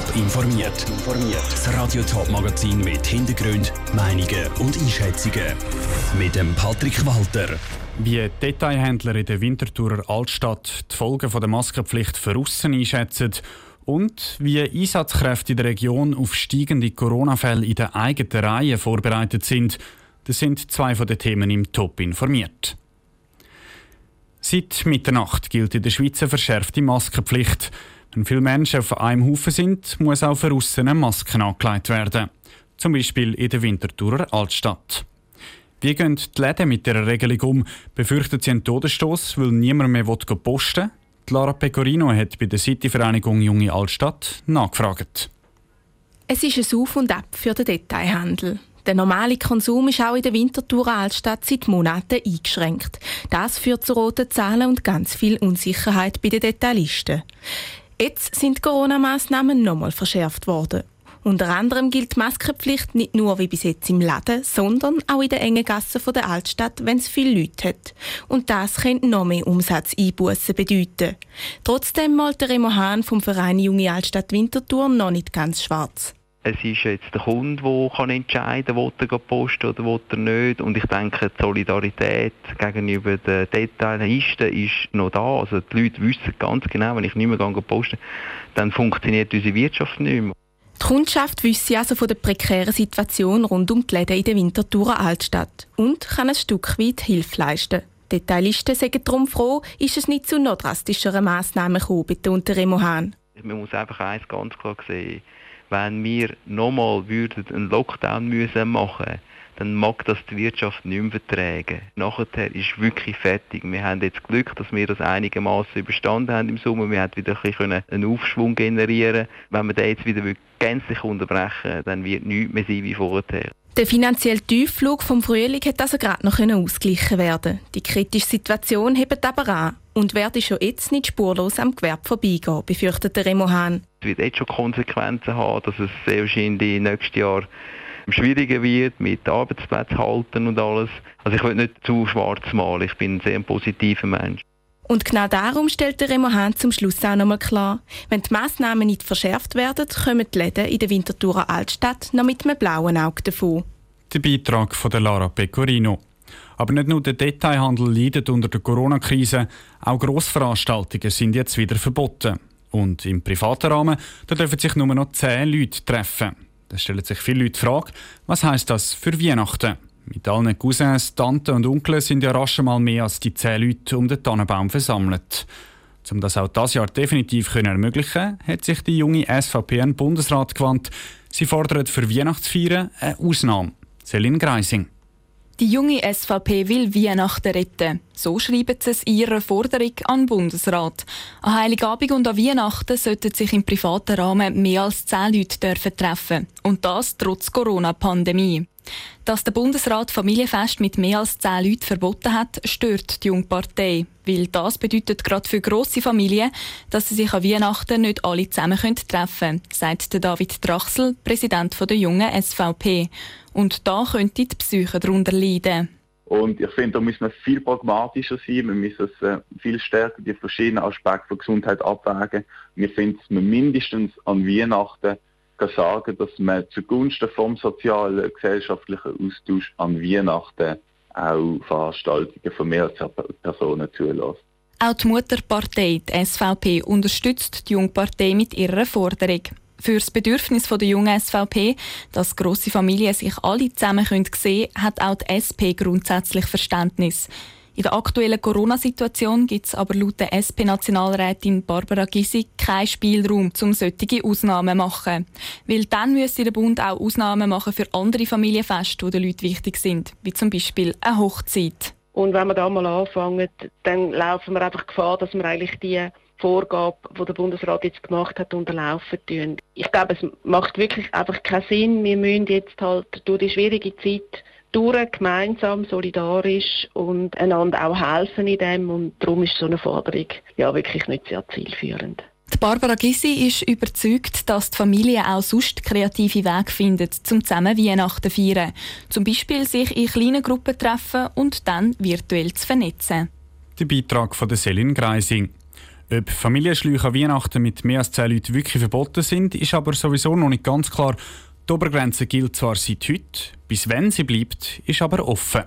Top informiert. Das Radio Top Magazin mit Hintergrund, Meinungen und Einschätzungen mit dem Patrick Walter. Wie Detailhändler in der Winterthurer Altstadt die Folgen der Maskenpflicht für Russen einschätzen und wie Einsatzkräfte in der Region auf steigende Corona-Fälle in der eigenen Reihe vorbereitet sind, das sind zwei von den Themen im Top informiert. Seit Mitternacht gilt in der Schweiz eine verschärfte Maskenpflicht. Wenn viele Menschen auf einem Haufen sind, muss auch für aussen eine Maske angelegt werden. Zum Beispiel in der Winterthurer Altstadt. Wie gehen die Läden mit dieser Regelung um? Befürchten sie einen Todesstoß, weil niemand mehr posten will? Lara Pecorino hat bei der City-Vereinigung Junge Altstadt nachgefragt. Es ist ein Auf und Ab für den Detailhandel. Der normale Konsum ist auch in der Winterthurer Altstadt seit Monaten eingeschränkt. Das führt zu roten Zahlen und ganz viel Unsicherheit bei den Detailisten. Jetzt sind Corona-Massnahmen nochmal verschärft worden. Unter anderem gilt die Maskenpflicht nicht nur wie bis jetzt im Laden, sondern auch in den engen Gassen der Altstadt, wenn es viele Leute hat. Und das könnte noch mehr Umsatzeinbußen bedeuten. Trotzdem malt der Remo Hahn vom Verein Junge Altstadt Winterthur noch nicht ganz schwarz. Es ist jetzt der Kunde, der kann entscheiden kann, ob er posten oder er nicht. Und ich denke, die Solidarität gegenüber den Detailisten ist noch da. Also die Leute wissen ganz genau, wenn ich nicht mehr posten dann funktioniert unsere Wirtschaft nicht mehr. Die Kundschaft wisse also von der prekären Situation rund um die Läden in der Winterthurer Altstadt und kann ein Stück weit Hilfe leisten. Detailisten sagen darum froh, ist es nicht zu noch drastischeren Massnahmen gekommen, betont Remo Hahn. Man muss einfach eins ganz klar sehen wenn wir nochmal einen Lockdown müssen machen dann mag das die Wirtschaft nicht mehr vertragen. Nachher ist wirklich fertig. Wir haben jetzt Glück, dass wir das einigermaßen überstanden haben im Sommer. Wir haben wieder ein bisschen einen Aufschwung generieren Wenn wir den jetzt wieder gänzlich unterbrechen dann wird nichts mehr sein wie vorher. Der finanzielle Tiefflug vom Frühling hat also gerade noch ausgeglichen werden. Die kritische Situation hebt aber an und werde schon jetzt nicht spurlos am Gewerbe vorbeigehen, befürchtet der Remo Hahn. Es wird jetzt schon Konsequenzen haben, dass es sehr wahrscheinlich nächstes Jahr schwieriger wird mit Arbeitsplätzen halten und alles. Also ich will nicht zu schwarz malen, ich bin ein sehr positiver Mensch. Und genau darum stellt der Remo Hahn zum Schluss auch nochmal klar, wenn die Massnahmen nicht verschärft werden, kommen die Läden in der Winterthurer Altstadt noch mit einem blauen Auge davon. Der Beitrag von der Lara Pecorino. Aber nicht nur der Detailhandel leidet unter der Corona-Krise, auch Grossveranstaltungen sind jetzt wieder verboten. Und im privaten Rahmen da dürfen sich nur noch zehn Leute treffen. Da stellen sich viele Leute die Frage, was heißt das für Weihnachten? Mit allen Cousins, Tanten und Onkeln sind ja rasch mal mehr als die zehn Leute um den Tannenbaum versammelt. Um das auch das Jahr definitiv zu ermöglichen, hat sich die junge SVP an Bundesrat gewandt. Sie fordert für Weihnachtsfeiern eine Ausnahme. Celine Greising. Die junge SVP will Weihnachten retten. So schreiben sie es in ihrer Forderung an den Bundesrat. An Heiligabend und an Weihnachten sollten sich im privaten Rahmen mehr als zehn Leute dürfen treffen. Und das trotz Corona-Pandemie. Dass der Bundesrat Familienfest mit mehr als zehn Leuten verboten hat, stört die junge Partei. Weil das bedeutet gerade für grosse Familien, dass sie sich an Weihnachten nicht alle zusammen treffen können, sagt David Drachsel, Präsident der jungen SVP. Und da könnte die Psyche darunter leiden. Und ich finde, da müssen wir viel pragmatischer sein. Wir müssen es, äh, viel stärker die verschiedenen Aspekte der Gesundheit abwägen. Wir finden, dass wir mindestens an Weihnachten sagen, dass man zugunsten vom sozialen, gesellschaftlichen Austausch an Weihnachten auch Veranstaltungen von mehr als Personen zulässt. Auch die Mutterpartei, die SVP, unterstützt die Jungpartei mit ihrer Forderung. Für das Bedürfnis der jungen SVP, dass grosse Familien sich alle zusammen sehen können, hat auch die SP grundsätzlich Verständnis. In der aktuellen Corona-Situation gibt es aber laut der SP-Nationalrätin Barbara Gysi keinen Spielraum, um solche Ausnahmen zu machen. Weil dann müsste der Bund auch Ausnahmen machen für andere Familienfeste, die den Leuten wichtig sind, wie zum Beispiel eine Hochzeit. Und wenn wir da mal anfangen, dann laufen wir einfach Gefahr, dass wir eigentlich die Vorgabe, die der Bundesrat jetzt gemacht hat, unterlaufen tun. Ich glaube, es macht wirklich einfach keinen Sinn. Wir müssen jetzt halt durch die schwierige Zeit durch, gemeinsam, solidarisch und einander auch helfen in dem. Und darum ist so eine Forderung ja wirklich nicht sehr zielführend. Die Barbara Gysi ist überzeugt, dass die Familie auch sonst kreative Wege findet, zum zusammen Weihnachten zu feiern. Zum Beispiel sich in kleinen Gruppen treffen und dann virtuell zu vernetzen. Der Beitrag von der Selin Greising. Ob Familienschläuche Weihnachten mit mehr als 10 Leuten wirklich verboten sind, ist aber sowieso noch nicht ganz klar. Die Obergrenze gilt zwar seit heute, bis wenn sie bleibt, ist aber offen.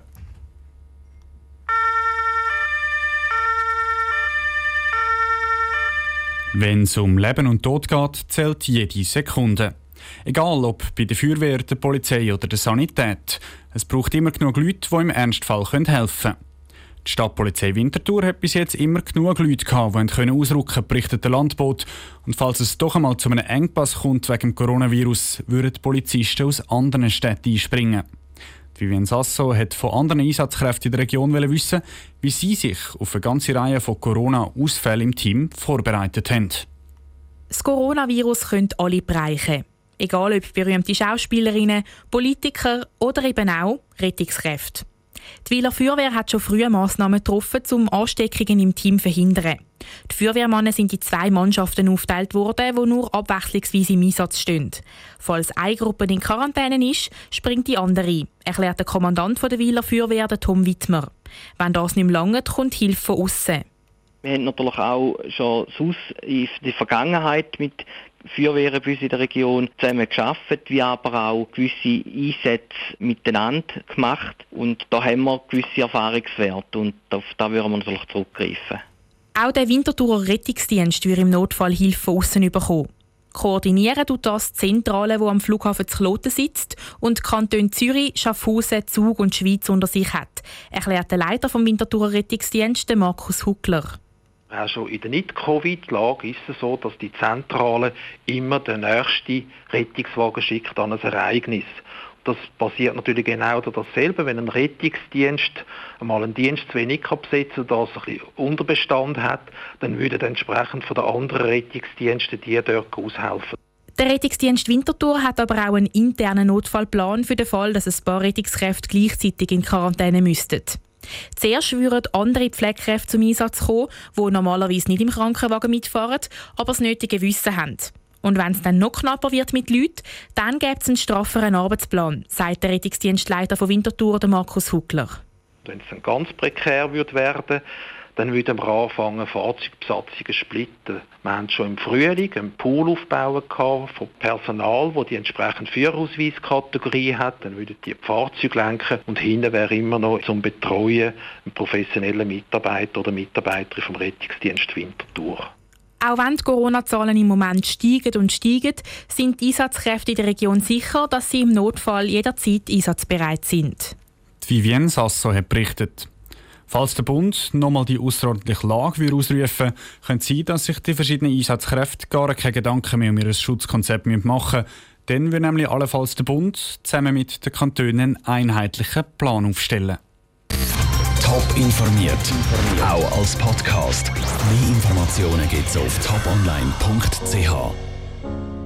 Wenn es um Leben und Tod geht, zählt jede Sekunde. Egal ob bei der Feuerwehr, der Polizei oder der Sanität. Es braucht immer genug Leute, die im Ernstfall helfen können. Die Stadtpolizei Winterthur hat bis jetzt immer genug Leute gehabt, die ausrücken können, berichtet der Landboot. Und falls es doch einmal zu einem Engpass kommt wegen dem Coronavirus, würden Polizisten aus anderen Städten einspringen. Vivian Sasso hat von anderen Einsatzkräften in der Region wissen, wie sie sich auf eine ganze Reihe von Corona-Ausfällen im Team vorbereitet haben. Das Coronavirus könnte alle bereichen. Egal ob berühmte Schauspielerinnen, Politiker oder eben auch Rettungskräfte. Die Wieler Feuerwehr hat schon frühe Massnahmen getroffen, um Ansteckungen im Team zu verhindern. Die Feuerwehrmannen sind in zwei Mannschaften aufgeteilt worden, die nur abwechslungsweise im Einsatz stehen. Falls eine Gruppe in Quarantäne ist, springt die andere ein, erklärt der Kommandant der Wieler Feuerwehr, Tom Wittmer. Wenn das nicht lange kommt Hilfe von außen. Wir haben natürlich auch schon sonst in der Vergangenheit mit Feuerwehren in der Region zusammen geschafft, wie aber auch gewisse Einsätze miteinander gemacht. Und da haben wir gewisse Erfahrungswerte und auf da würden wir natürlich zurückgreifen. Auch der Winterthurer Rettungsdienst würde im Notfall Hilfe von außen bekommen. Koordinieren tut das die Zentrale, die am Flughafen Kloten sitzt und Kanton Zürich, Schaffhausen, Zug und Schweiz unter sich hat, erklärt der Leiter vom Winterthurer Rettungsdienst, Markus Huckler. Auch schon in der Nicht-Covid-Lage ist es so, dass die Zentrale immer den nächsten Rettungswagen schickt an ein Ereignis. Das passiert natürlich genau dasselbe, wenn ein Rettungsdienst einmal einen Dienst zu wenig besetzen kann, das ein bisschen Unterbestand hat, dann würden entsprechend von den anderen Rettungsdiensten die dort aushelfen. Der Rettungsdienst Winterthur hat aber auch einen internen Notfallplan für den Fall, dass ein paar Rettungskräfte gleichzeitig in Quarantäne müssten. Zuerst würden andere Pflegekräfte zum Einsatz kommen, die normalerweise nicht im Krankenwagen mitfahren, aber das nötige Wissen haben. Und wenn es dann noch knapper wird mit Leuten, dann gibt es einen strafferen Arbeitsplan, sagt der Rettungsdienstleiter von Winterthur, Markus Huckler. Wenn es dann ganz prekär wird werden dann würden wir anfangen, Fahrzeugbesatzungen splitten. Wir haben schon im Frühling einen Pool aufbauen von Personal, das die entsprechende Führerausweiskategorie hat. Dann würden die, die Fahrzeuge lenken und hinten wäre immer noch zum Betreuen ein professioneller Mitarbeiter oder Mitarbeiterin vom Rettungsdienst Winterthur. Auch wenn die Corona-Zahlen im Moment steigen und steigen, sind die Einsatzkräfte in der Region sicher, dass sie im Notfall jederzeit einsatzbereit sind. Die Vivienne Sasso hat berichtet. Falls der Bund nochmal die außerordentliche Lage ausrufen würde, könnte es sein, dass sich die verschiedenen Einsatzkräfte gar keine Gedanken mehr um ihr Schutzkonzept machen müssen. Dann würde nämlich allenfalls der Bund zusammen mit den Kantonen einen einheitlichen Plan aufstellen. Top informiert, auch als Podcast. Mehr Informationen gibt es auf toponline.ch.